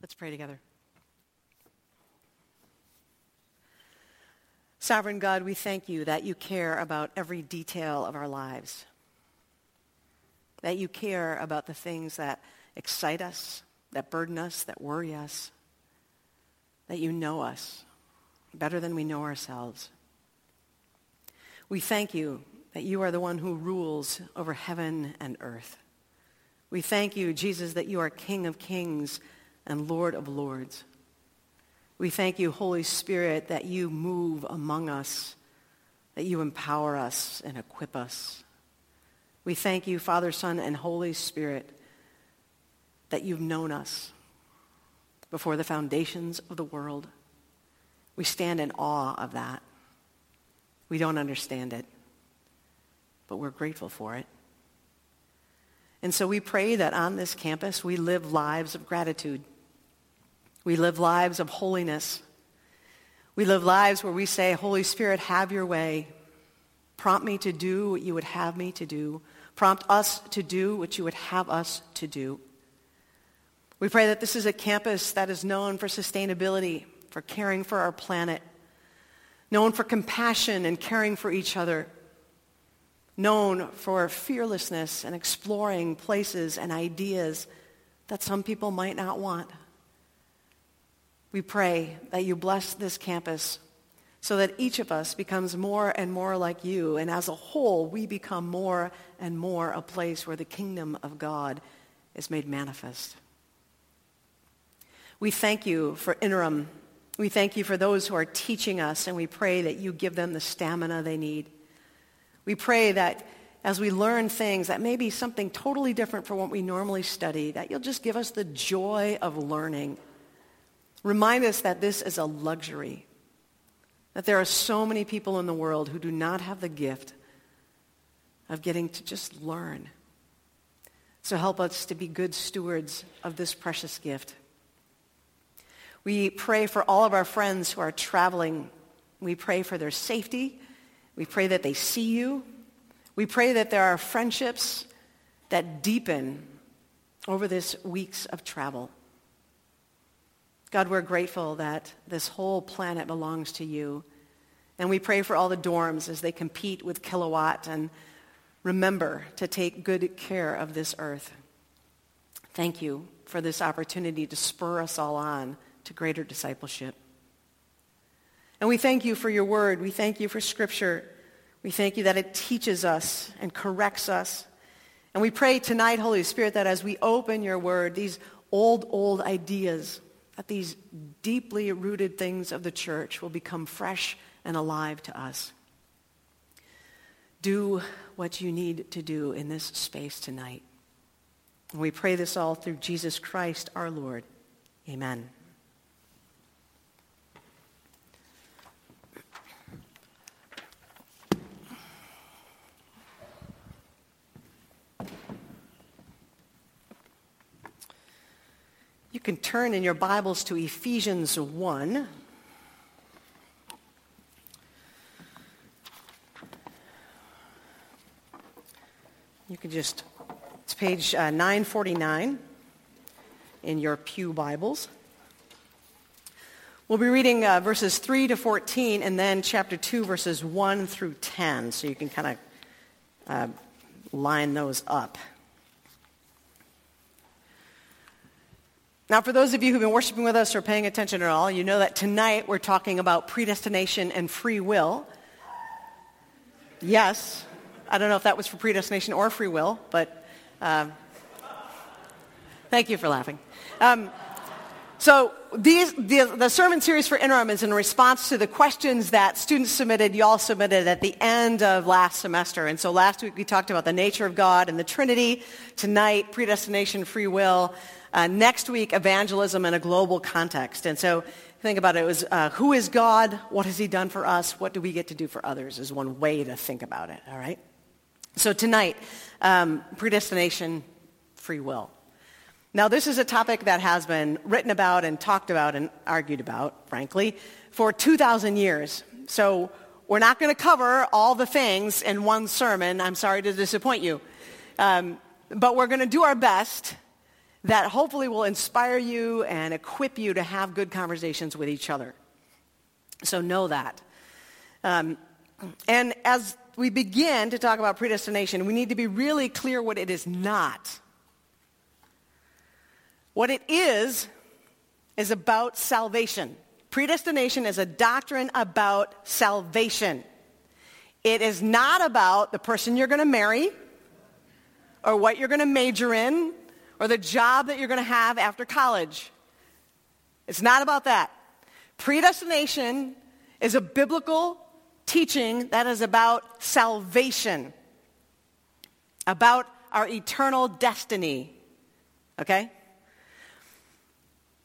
Let's pray together. Sovereign God, we thank you that you care about every detail of our lives, that you care about the things that excite us, that burden us, that worry us, that you know us better than we know ourselves. We thank you that you are the one who rules over heaven and earth. We thank you, Jesus, that you are King of kings and Lord of lords. We thank you, Holy Spirit, that you move among us, that you empower us and equip us. We thank you, Father, Son, and Holy Spirit, that you've known us before the foundations of the world. We stand in awe of that. We don't understand it, but we're grateful for it. And so we pray that on this campus we live lives of gratitude. We live lives of holiness. We live lives where we say, Holy Spirit, have your way. Prompt me to do what you would have me to do. Prompt us to do what you would have us to do. We pray that this is a campus that is known for sustainability, for caring for our planet, known for compassion and caring for each other, known for fearlessness and exploring places and ideas that some people might not want. We pray that you bless this campus so that each of us becomes more and more like you, and as a whole, we become more and more a place where the kingdom of God is made manifest. We thank you for interim. We thank you for those who are teaching us, and we pray that you give them the stamina they need. We pray that as we learn things that may be something totally different from what we normally study, that you'll just give us the joy of learning. Remind us that this is a luxury, that there are so many people in the world who do not have the gift of getting to just learn. So help us to be good stewards of this precious gift. We pray for all of our friends who are traveling. We pray for their safety. We pray that they see you. We pray that there are friendships that deepen over this weeks of travel. God, we're grateful that this whole planet belongs to you. And we pray for all the dorms as they compete with Kilowatt and remember to take good care of this earth. Thank you for this opportunity to spur us all on to greater discipleship. And we thank you for your word. We thank you for scripture. We thank you that it teaches us and corrects us. And we pray tonight, Holy Spirit, that as we open your word, these old, old ideas, that these deeply rooted things of the church will become fresh and alive to us. Do what you need to do in this space tonight. And we pray this all through Jesus Christ our Lord. Amen. Can turn in your Bibles to Ephesians 1. You can just, it's page uh, 949 in your Pew Bibles. We'll be reading uh, verses 3 to 14 and then chapter 2, verses 1 through 10, so you can kind of uh, line those up. Now, for those of you who've been worshiping with us or paying attention at all, you know that tonight we're talking about predestination and free will. Yes, I don't know if that was for predestination or free will, but um, thank you for laughing. Um, so these, the, the, sermon series for interim is in response to the questions that students submitted, y'all submitted at the end of last semester. And so last week we talked about the nature of God and the Trinity. Tonight, predestination, free will. Uh, next week, evangelism in a global context. And so think about it, it was uh, who is God? What has he done for us? What do we get to do for others is one way to think about it, all right? So tonight, um, predestination, free will. Now, this is a topic that has been written about and talked about and argued about, frankly, for 2,000 years. So we're not going to cover all the things in one sermon. I'm sorry to disappoint you. Um, but we're going to do our best that hopefully will inspire you and equip you to have good conversations with each other. So know that. Um, and as we begin to talk about predestination, we need to be really clear what it is not. What it is, is about salvation. Predestination is a doctrine about salvation. It is not about the person you're going to marry or what you're going to major in or the job that you're going to have after college. It's not about that. Predestination is a biblical teaching that is about salvation, about our eternal destiny. Okay?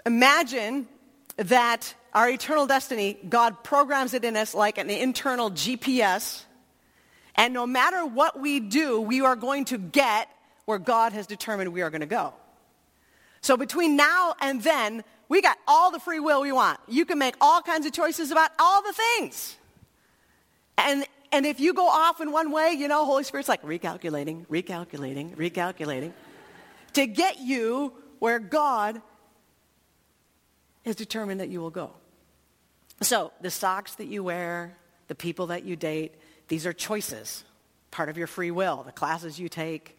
Imagine that our eternal destiny, God programs it in us like an internal GPS. And no matter what we do, we are going to get where God has determined we are going to go. So between now and then, we got all the free will we want. You can make all kinds of choices about all the things. And, and if you go off in one way, you know, Holy Spirit's like recalculating, recalculating, recalculating to get you where God has determined that you will go. So the socks that you wear, the people that you date, these are choices, part of your free will, the classes you take,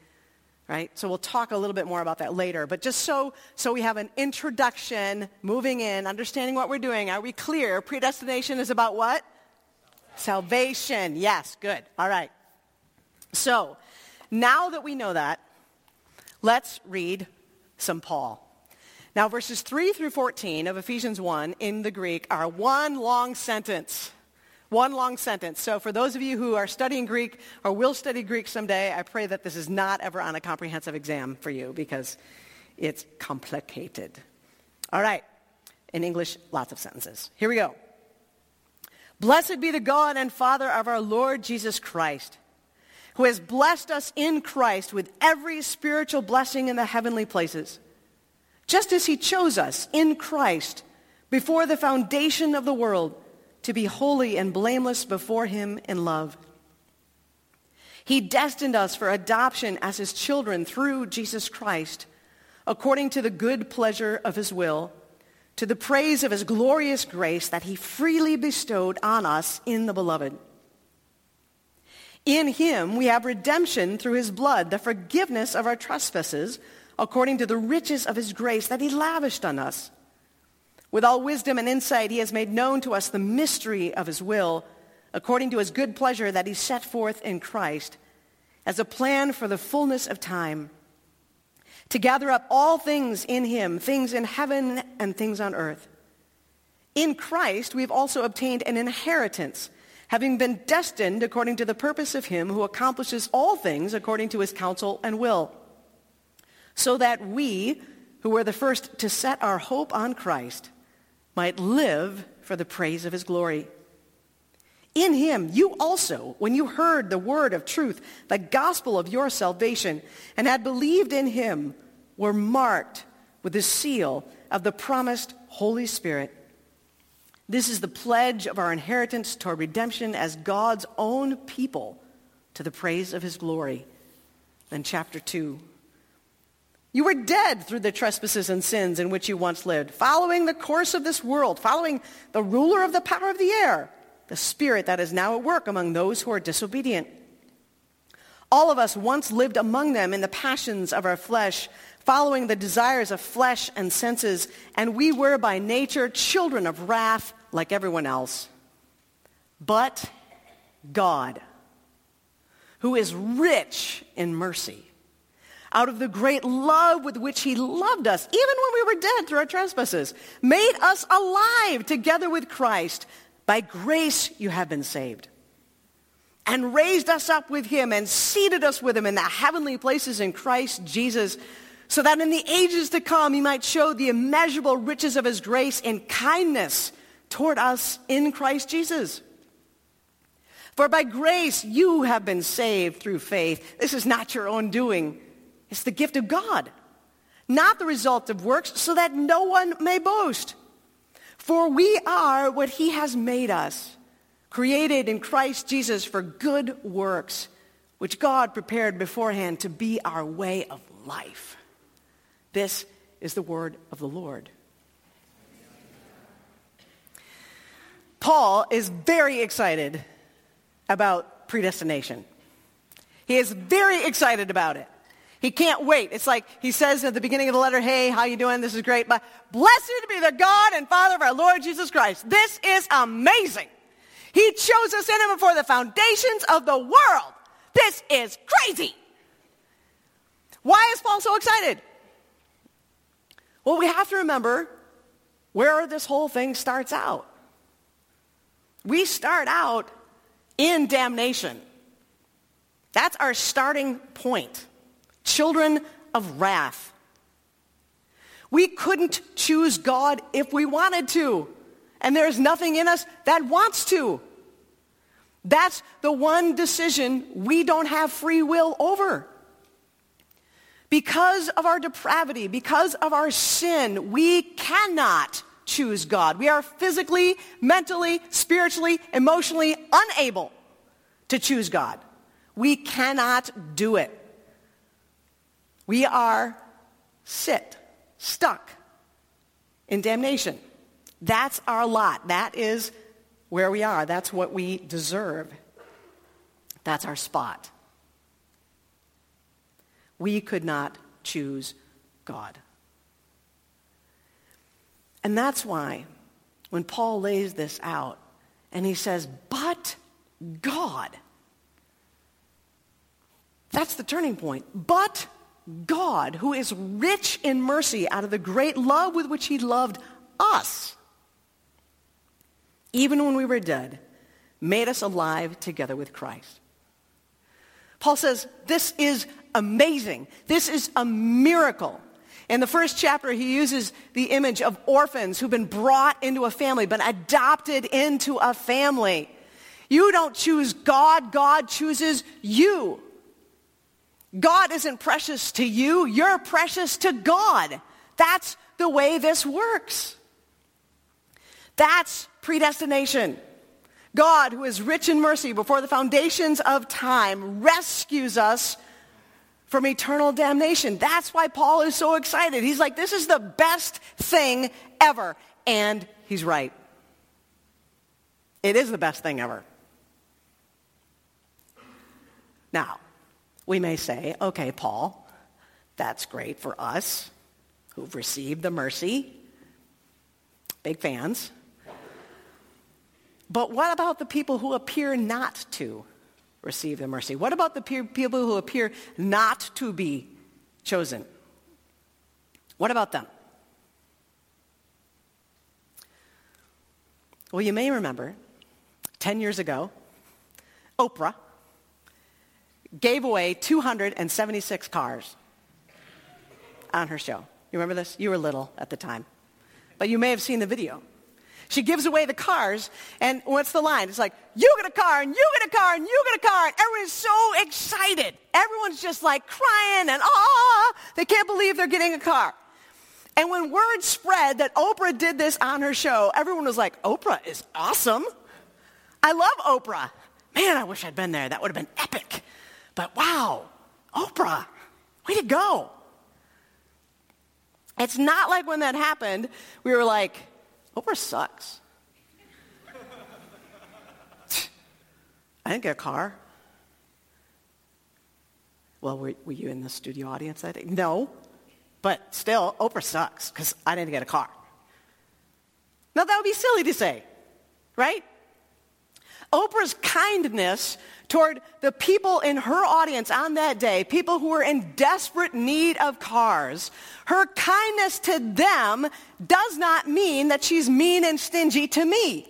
right? So we'll talk a little bit more about that later. But just so, so we have an introduction, moving in, understanding what we're doing, are we clear? Predestination is about what? Salvation. Yes, good. All right. So now that we know that, let's read some Paul. Now, verses 3 through 14 of Ephesians 1 in the Greek are one long sentence. One long sentence. So for those of you who are studying Greek or will study Greek someday, I pray that this is not ever on a comprehensive exam for you because it's complicated. All right. In English, lots of sentences. Here we go. Blessed be the God and Father of our Lord Jesus Christ, who has blessed us in Christ with every spiritual blessing in the heavenly places just as he chose us in Christ before the foundation of the world to be holy and blameless before him in love. He destined us for adoption as his children through Jesus Christ, according to the good pleasure of his will, to the praise of his glorious grace that he freely bestowed on us in the beloved. In him we have redemption through his blood, the forgiveness of our trespasses, according to the riches of his grace that he lavished on us. With all wisdom and insight, he has made known to us the mystery of his will, according to his good pleasure that he set forth in Christ, as a plan for the fullness of time, to gather up all things in him, things in heaven and things on earth. In Christ, we've also obtained an inheritance, having been destined according to the purpose of him who accomplishes all things according to his counsel and will so that we, who were the first to set our hope on Christ, might live for the praise of his glory. In him, you also, when you heard the word of truth, the gospel of your salvation, and had believed in him, were marked with the seal of the promised Holy Spirit. This is the pledge of our inheritance toward redemption as God's own people to the praise of his glory. Then chapter 2. You were dead through the trespasses and sins in which you once lived, following the course of this world, following the ruler of the power of the air, the spirit that is now at work among those who are disobedient. All of us once lived among them in the passions of our flesh, following the desires of flesh and senses, and we were by nature children of wrath like everyone else. But God, who is rich in mercy, out of the great love with which he loved us, even when we were dead through our trespasses, made us alive together with Christ. By grace you have been saved. And raised us up with him and seated us with him in the heavenly places in Christ Jesus, so that in the ages to come he might show the immeasurable riches of his grace and kindness toward us in Christ Jesus. For by grace you have been saved through faith. This is not your own doing. It's the gift of God, not the result of works, so that no one may boast. For we are what he has made us, created in Christ Jesus for good works, which God prepared beforehand to be our way of life. This is the word of the Lord. Paul is very excited about predestination. He is very excited about it. He can't wait. It's like he says at the beginning of the letter, hey, how you doing? This is great. But blessed be the God and Father of our Lord Jesus Christ. This is amazing. He chose us in him before the foundations of the world. This is crazy. Why is Paul so excited? Well, we have to remember where this whole thing starts out. We start out in damnation. That's our starting point. Children of wrath. We couldn't choose God if we wanted to. And there's nothing in us that wants to. That's the one decision we don't have free will over. Because of our depravity, because of our sin, we cannot choose God. We are physically, mentally, spiritually, emotionally unable to choose God. We cannot do it. We are sit, stuck in damnation. That's our lot. That is where we are. That's what we deserve. That's our spot. We could not choose God. And that's why when Paul lays this out and he says, but God, that's the turning point. But God, who is rich in mercy out of the great love with which he loved us, even when we were dead, made us alive together with Christ. Paul says, this is amazing. This is a miracle. In the first chapter, he uses the image of orphans who've been brought into a family, been adopted into a family. You don't choose God, God chooses you. God isn't precious to you, you're precious to God. That's the way this works. That's predestination. God, who is rich in mercy before the foundations of time, rescues us from eternal damnation. That's why Paul is so excited. He's like, this is the best thing ever. And he's right. It is the best thing ever. Now, we may say, okay, Paul, that's great for us who've received the mercy. Big fans. But what about the people who appear not to? receive the mercy? What about the people who appear not to be chosen? What about them? Well, you may remember 10 years ago, Oprah gave away 276 cars on her show. You remember this? You were little at the time. But you may have seen the video. She gives away the cars, and what's the line? It's like, you get a car, and you get a car, and you get a car, and everyone's so excited. Everyone's just like crying and ah, they can't believe they're getting a car. And when word spread that Oprah did this on her show, everyone was like, Oprah is awesome. I love Oprah. Man, I wish I'd been there. That would have been epic. But wow, Oprah, way to go. It's not like when that happened, we were like, Oprah sucks. I didn't get a car. Well, were, were, you in the studio audience that day? No. But still, Oprah sucks because I didn't get a car. Now, that would be silly to say, right? Oprah's kindness toward the people in her audience on that day, people who were in desperate need of cars, her kindness to them does not mean that she's mean and stingy to me.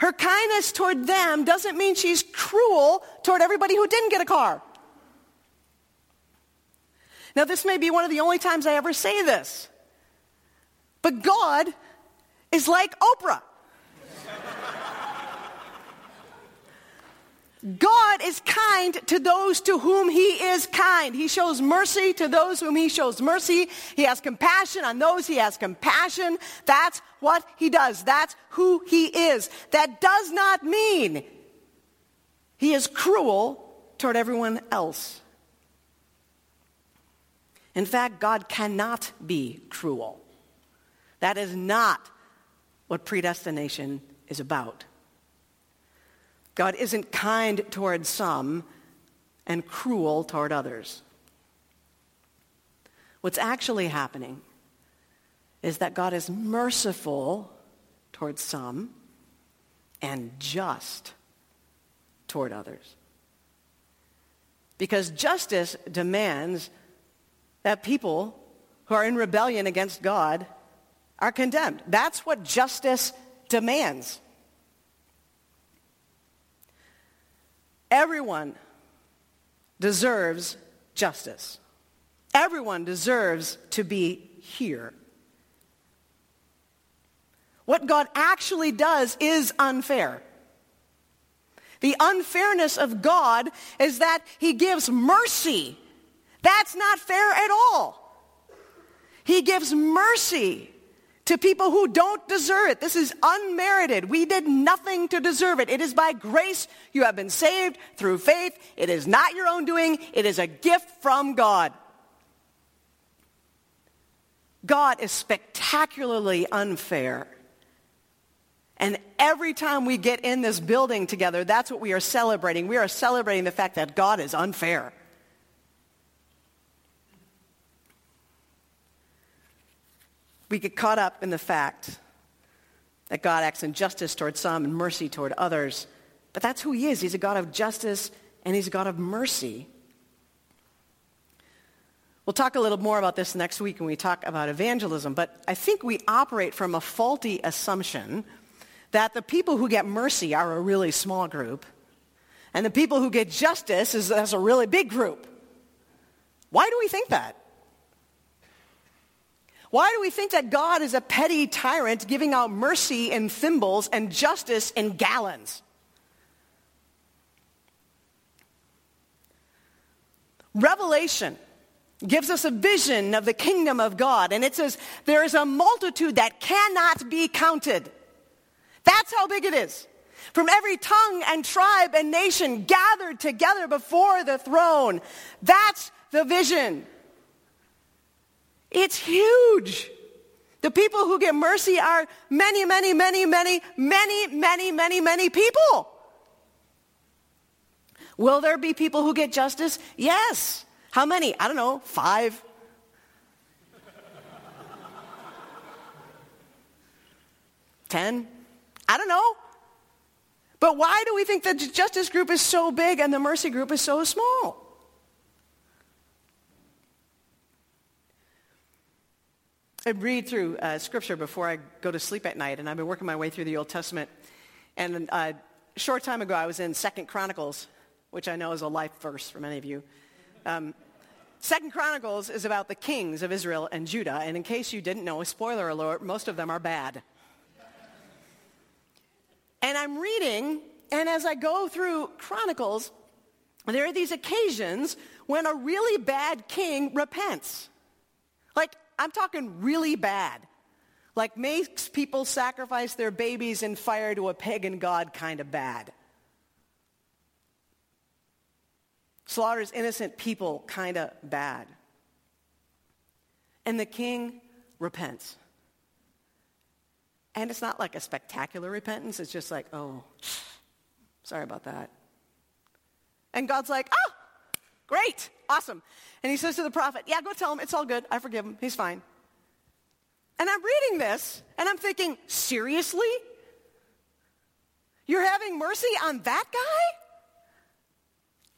Her kindness toward them doesn't mean she's cruel toward everybody who didn't get a car. Now, this may be one of the only times I ever say this, but God is like Oprah. God is kind to those to whom he is kind. He shows mercy to those whom he shows mercy. He has compassion on those he has compassion. That's what he does. That's who he is. That does not mean he is cruel toward everyone else. In fact, God cannot be cruel. That is not what predestination is about. God isn't kind toward some and cruel toward others. What's actually happening is that God is merciful toward some and just toward others. Because justice demands that people who are in rebellion against God are condemned. That's what justice demands. Everyone deserves justice. Everyone deserves to be here. What God actually does is unfair. The unfairness of God is that he gives mercy. That's not fair at all. He gives mercy to people who don't deserve it. This is unmerited. We did nothing to deserve it. It is by grace you have been saved through faith. It is not your own doing. It is a gift from God. God is spectacularly unfair. And every time we get in this building together, that's what we are celebrating. We are celebrating the fact that God is unfair. We get caught up in the fact that God acts in justice toward some and mercy toward others. But that's who he is. He's a God of justice and he's a God of mercy. We'll talk a little more about this next week when we talk about evangelism, but I think we operate from a faulty assumption that the people who get mercy are a really small group, and the people who get justice is, is a really big group. Why do we think that? Why do we think that God is a petty tyrant giving out mercy in thimbles and justice in gallons? Revelation gives us a vision of the kingdom of God, and it says, There is a multitude that cannot be counted. That's how big it is. From every tongue and tribe and nation gathered together before the throne. That's the vision. It's huge. The people who get mercy are many, many, many, many, many, many, many, many people. Will there be people who get justice? Yes. How many? I don't know, five. Ten? I don't know. But why do we think the justice group is so big and the mercy group is so small? I read through uh, scripture before I go to sleep at night, and I've been working my way through the Old Testament. And uh, a short time ago, I was in Second Chronicles, which I know is a life verse for many of you. Um, Second Chronicles is about the kings of Israel and Judah, and in case you didn't know, a spoiler alert, most of them are bad. And I'm reading, and as I go through Chronicles, there are these occasions when a really bad king repents. I'm talking really bad. Like makes people sacrifice their babies in fire to a pagan god kind of bad. Slaughters innocent people kind of bad. And the king repents. And it's not like a spectacular repentance. It's just like, oh, sorry about that. And God's like, oh, great, awesome. And he says to the prophet, Yeah, go tell him it's all good. I forgive him. He's fine. And I'm reading this and I'm thinking, Seriously? You're having mercy on that guy?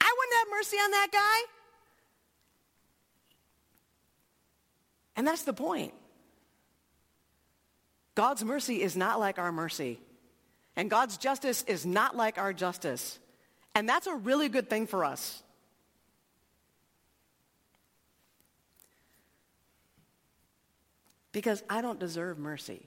I wouldn't have mercy on that guy. And that's the point. God's mercy is not like our mercy. And God's justice is not like our justice. And that's a really good thing for us. Because I don't deserve mercy.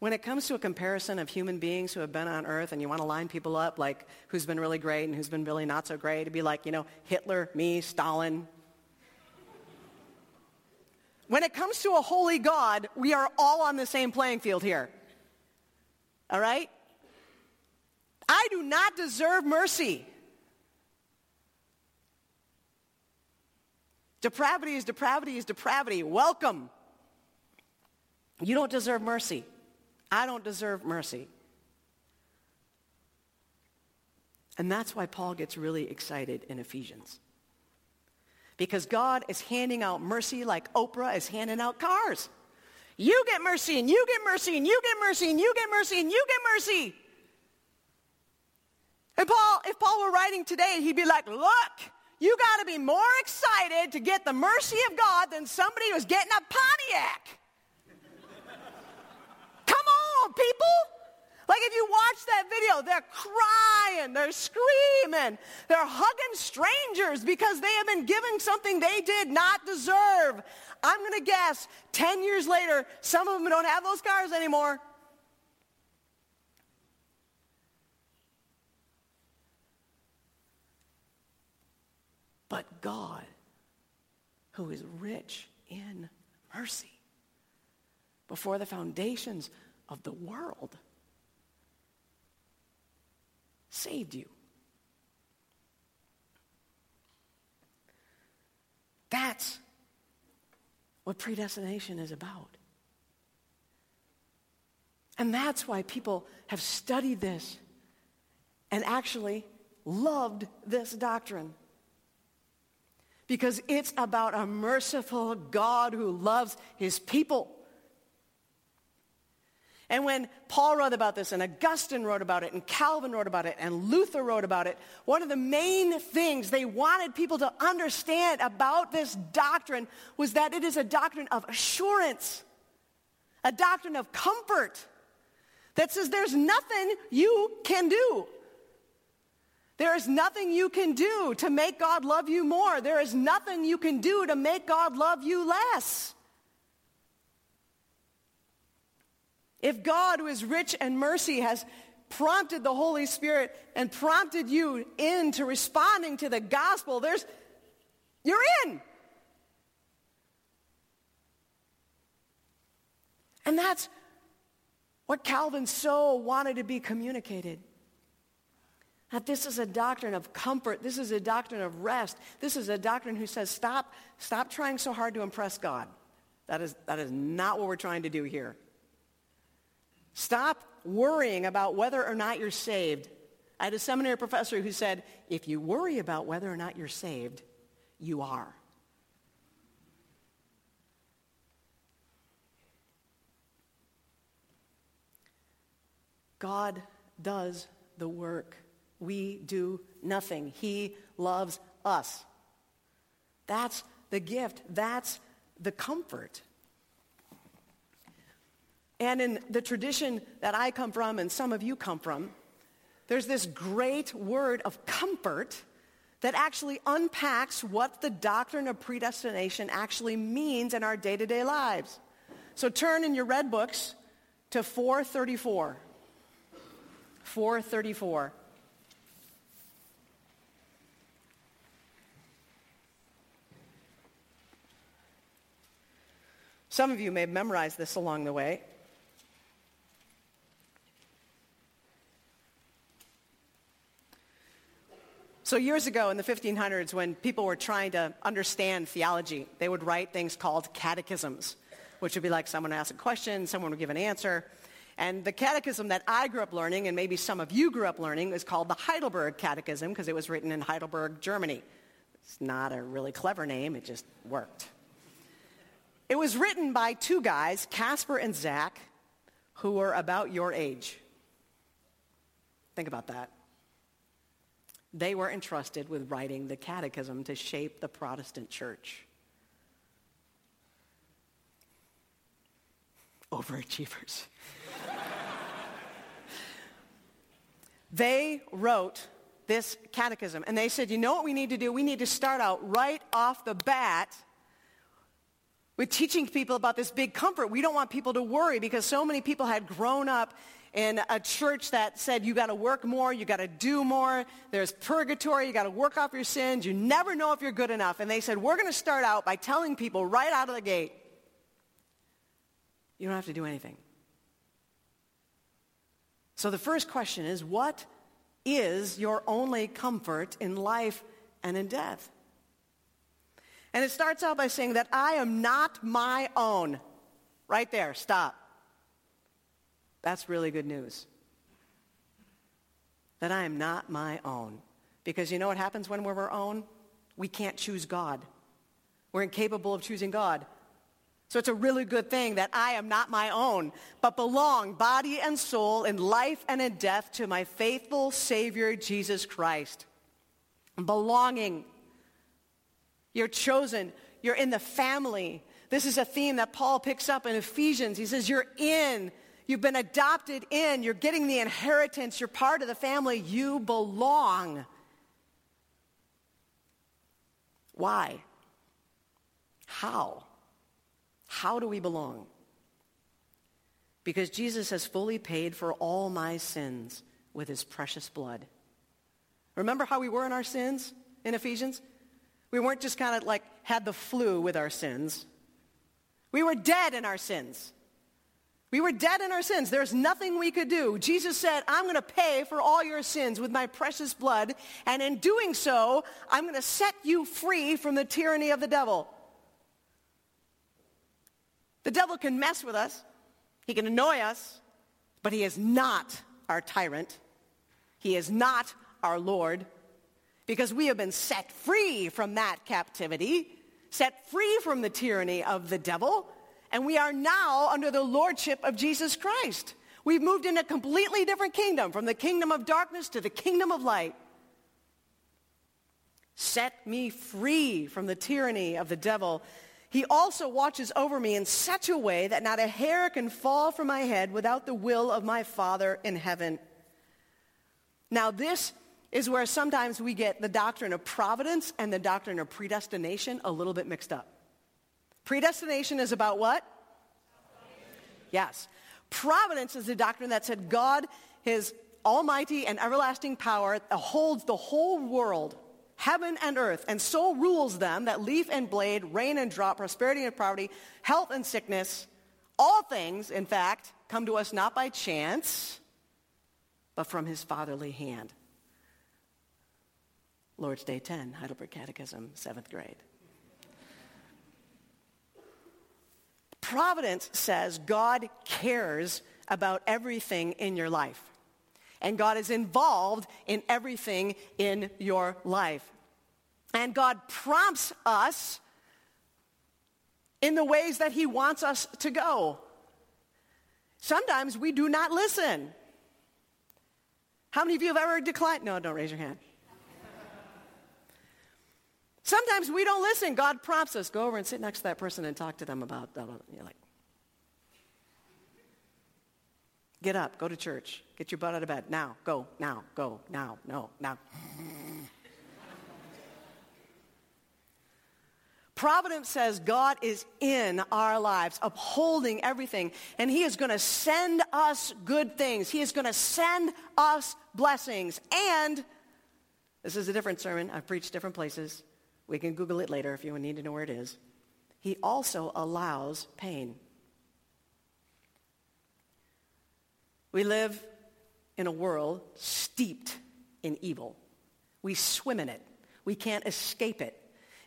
When it comes to a comparison of human beings who have been on earth and you want to line people up like who's been really great and who's been really not so great, it'd be like, you know, Hitler, me, Stalin. When it comes to a holy God, we are all on the same playing field here. All right? I do not deserve mercy. Depravity is depravity is depravity. Welcome. You don't deserve mercy. I don't deserve mercy. And that's why Paul gets really excited in Ephesians. Because God is handing out mercy like Oprah is handing out cars. You get mercy and you get mercy and you get mercy and you get mercy and you get mercy. And Paul, if Paul were writing today, he'd be like, look, you got to be more excited to get the mercy of God than somebody who's getting a Pontiac. Come on, people. Like if you watch that video, they're crying, they're screaming, they're hugging strangers because they have been given something they did not deserve. I'm going to guess 10 years later, some of them don't have those cars anymore. But God, who is rich in mercy, before the foundations of the world, saved you. That's what predestination is about. And that's why people have studied this and actually loved this doctrine. Because it's about a merciful God who loves his people. And when Paul wrote about this, and Augustine wrote about it, and Calvin wrote about it, and Luther wrote about it, one of the main things they wanted people to understand about this doctrine was that it is a doctrine of assurance, a doctrine of comfort that says there's nothing you can do. There is nothing you can do to make God love you more. There is nothing you can do to make God love you less. If God, who is rich in mercy, has prompted the Holy Spirit and prompted you into responding to the gospel, there's, you're in. And that's what Calvin so wanted to be communicated. That this is a doctrine of comfort. This is a doctrine of rest. This is a doctrine who says, stop, stop trying so hard to impress God. That is, that is not what we're trying to do here. Stop worrying about whether or not you're saved. I had a seminary professor who said, if you worry about whether or not you're saved, you are. God does the work. We do nothing. He loves us. That's the gift. That's the comfort. And in the tradition that I come from and some of you come from, there's this great word of comfort that actually unpacks what the doctrine of predestination actually means in our day-to-day lives. So turn in your red books to 434. 434. Some of you may have memorized this along the way. So years ago in the 1500s when people were trying to understand theology, they would write things called catechisms, which would be like someone ask a question, someone would give an answer. And the catechism that I grew up learning, and maybe some of you grew up learning, is called the Heidelberg Catechism because it was written in Heidelberg, Germany. It's not a really clever name, it just worked. It was written by two guys, Casper and Zach, who were about your age. Think about that they were entrusted with writing the catechism to shape the Protestant church. Overachievers. they wrote this catechism and they said, you know what we need to do? We need to start out right off the bat with teaching people about this big comfort. We don't want people to worry because so many people had grown up in a church that said you got to work more, you got to do more, there's purgatory, you got to work off your sins, you never know if you're good enough. And they said, we're going to start out by telling people right out of the gate, you don't have to do anything. So the first question is, what is your only comfort in life and in death? And it starts out by saying that I am not my own. Right there, stop. That's really good news. That I am not my own. Because you know what happens when we're our own? We can't choose God. We're incapable of choosing God. So it's a really good thing that I am not my own, but belong body and soul in life and in death to my faithful Savior, Jesus Christ. Belonging. You're chosen. You're in the family. This is a theme that Paul picks up in Ephesians. He says, You're in. You've been adopted in. You're getting the inheritance. You're part of the family. You belong. Why? How? How do we belong? Because Jesus has fully paid for all my sins with his precious blood. Remember how we were in our sins in Ephesians? We weren't just kind of like had the flu with our sins. We were dead in our sins. We were dead in our sins. There's nothing we could do. Jesus said, I'm going to pay for all your sins with my precious blood, and in doing so, I'm going to set you free from the tyranny of the devil. The devil can mess with us, he can annoy us, but he is not our tyrant. He is not our Lord because we have been set free from that captivity, set free from the tyranny of the devil, and we are now under the lordship of Jesus Christ. We've moved in a completely different kingdom, from the kingdom of darkness to the kingdom of light. Set me free from the tyranny of the devil he also watches over me in such a way that not a hair can fall from my head without the will of my Father in heaven. Now, this is where sometimes we get the doctrine of providence and the doctrine of predestination a little bit mixed up. Predestination is about what? Yes. Providence is the doctrine that said God, his almighty and everlasting power, holds the whole world heaven and earth, and so rules them that leaf and blade, rain and drop, prosperity and poverty, health and sickness, all things, in fact, come to us not by chance, but from his fatherly hand. Lord's Day 10, Heidelberg Catechism, seventh grade. Providence says God cares about everything in your life and God is involved in everything in your life. And God prompts us in the ways that he wants us to go. Sometimes we do not listen. How many of you have ever declined? No, don't raise your hand. Sometimes we don't listen. God prompts us. Go over and sit next to that person and talk to them about. You're like, Get up, go to church, get your butt out of bed. Now, go, now, go, now, no, now. Providence says God is in our lives, upholding everything, and He is going to send us good things. He is going to send us blessings. And this is a different sermon. I've preached different places. We can Google it later if you need to know where it is. He also allows pain. We live in a world steeped in evil. We swim in it. We can't escape it.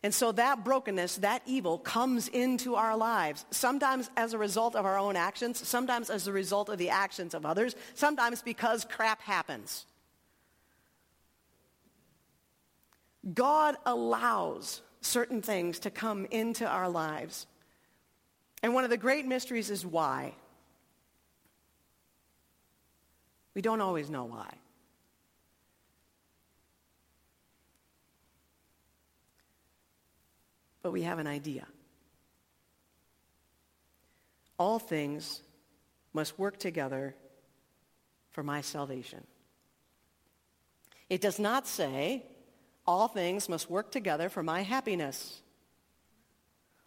And so that brokenness, that evil comes into our lives, sometimes as a result of our own actions, sometimes as a result of the actions of others, sometimes because crap happens. God allows certain things to come into our lives. And one of the great mysteries is why. We don't always know why. But we have an idea. All things must work together for my salvation. It does not say, all things must work together for my happiness.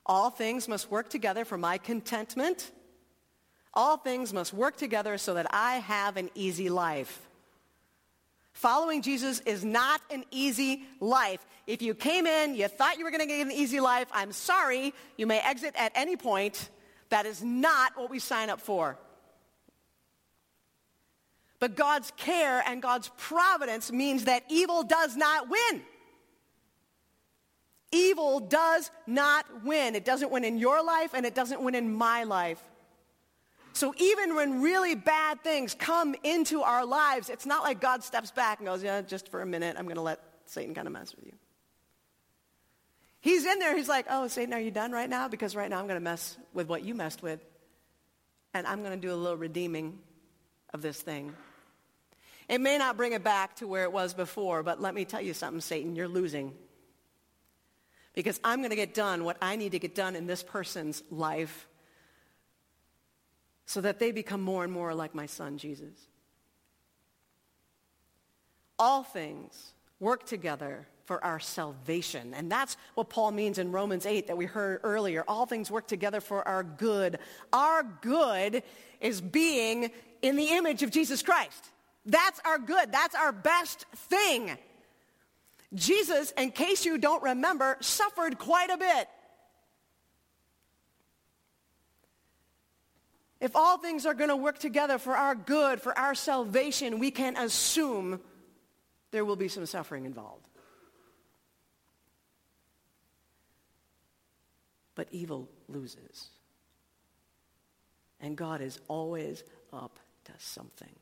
All things must work together for my contentment all things must work together so that I have an easy life. Following Jesus is not an easy life. If you came in, you thought you were going to get an easy life, I'm sorry, you may exit at any point. That is not what we sign up for. But God's care and God's providence means that evil does not win. Evil does not win. It doesn't win in your life and it doesn't win in my life. So even when really bad things come into our lives, it's not like God steps back and goes, yeah, just for a minute, I'm going to let Satan kind of mess with you. He's in there. He's like, oh, Satan, are you done right now? Because right now I'm going to mess with what you messed with. And I'm going to do a little redeeming of this thing. It may not bring it back to where it was before, but let me tell you something, Satan, you're losing. Because I'm going to get done what I need to get done in this person's life so that they become more and more like my son, Jesus. All things work together for our salvation. And that's what Paul means in Romans 8 that we heard earlier. All things work together for our good. Our good is being in the image of Jesus Christ. That's our good. That's our best thing. Jesus, in case you don't remember, suffered quite a bit. If all things are going to work together for our good, for our salvation, we can assume there will be some suffering involved. But evil loses. And God is always up to something.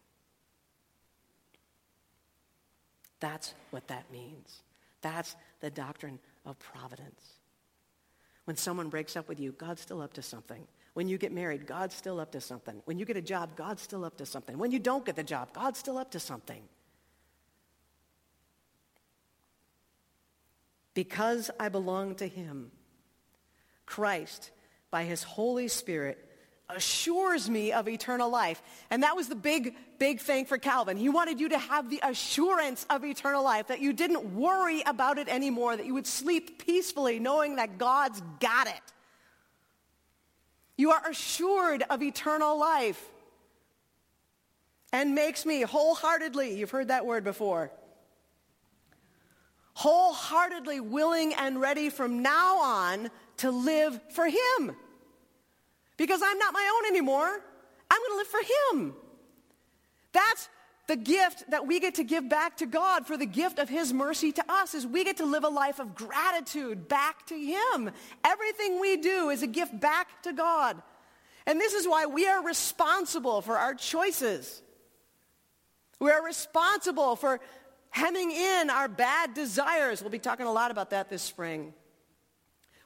That's what that means. That's the doctrine of providence. When someone breaks up with you, God's still up to something. When you get married, God's still up to something. When you get a job, God's still up to something. When you don't get the job, God's still up to something. Because I belong to him, Christ, by his Holy Spirit, assures me of eternal life. And that was the big, big thing for Calvin. He wanted you to have the assurance of eternal life, that you didn't worry about it anymore, that you would sleep peacefully knowing that God's got it. You are assured of eternal life and makes me wholeheartedly, you've heard that word before, wholeheartedly willing and ready from now on to live for him. Because I'm not my own anymore. I'm going to live for him. That's the gift that we get to give back to God for the gift of his mercy to us is we get to live a life of gratitude back to him. Everything we do is a gift back to God. And this is why we are responsible for our choices. We are responsible for hemming in our bad desires. We'll be talking a lot about that this spring.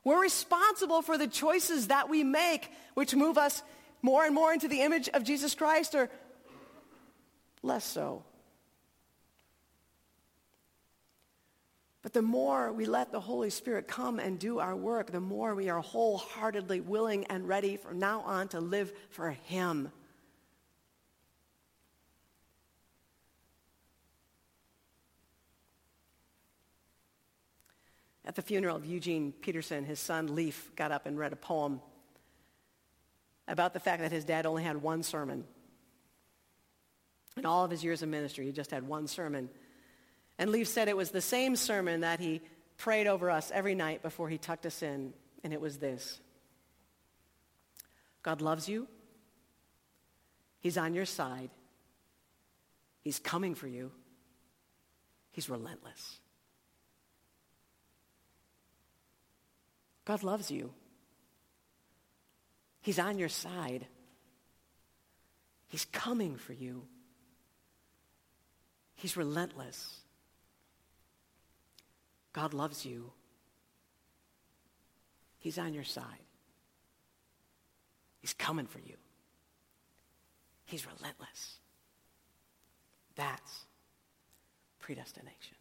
We're responsible for the choices that we make, which move us more and more into the image of Jesus Christ or less so. But the more we let the Holy Spirit come and do our work, the more we are wholeheartedly willing and ready from now on to live for Him. At the funeral of Eugene Peterson, his son Leif got up and read a poem about the fact that his dad only had one sermon. In all of his years of ministry, he just had one sermon. And Leif said it was the same sermon that he prayed over us every night before he tucked us in, and it was this. God loves you, He's on your side, He's coming for you, He's relentless. God loves you. He's on your side. He's coming for you. He's relentless. God loves you. He's on your side. He's coming for you. He's relentless. That's predestination.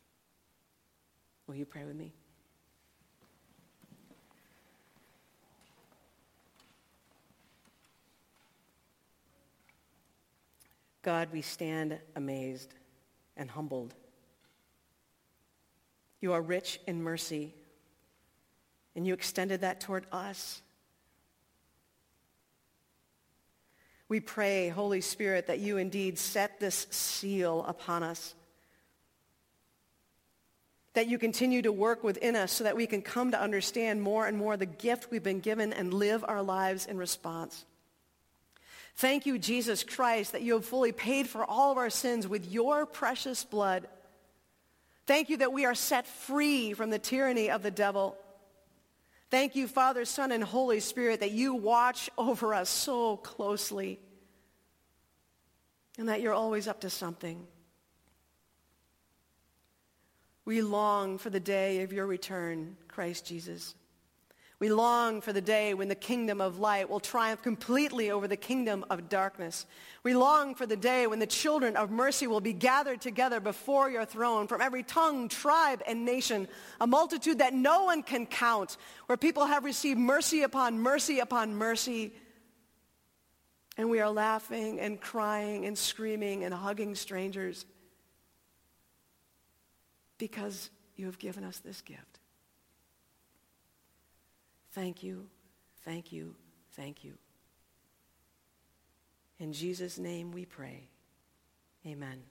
Will you pray with me? God, we stand amazed and humbled. You are rich in mercy, and you extended that toward us. We pray, Holy Spirit, that you indeed set this seal upon us. That you continue to work within us so that we can come to understand more and more the gift we've been given and live our lives in response. Thank you, Jesus Christ, that you have fully paid for all of our sins with your precious blood. Thank you that we are set free from the tyranny of the devil. Thank you, Father, Son, and Holy Spirit, that you watch over us so closely and that you're always up to something. We long for the day of your return, Christ Jesus. We long for the day when the kingdom of light will triumph completely over the kingdom of darkness. We long for the day when the children of mercy will be gathered together before your throne from every tongue, tribe, and nation, a multitude that no one can count, where people have received mercy upon mercy upon mercy. And we are laughing and crying and screaming and hugging strangers because you have given us this gift. Thank you, thank you, thank you. In Jesus' name we pray. Amen.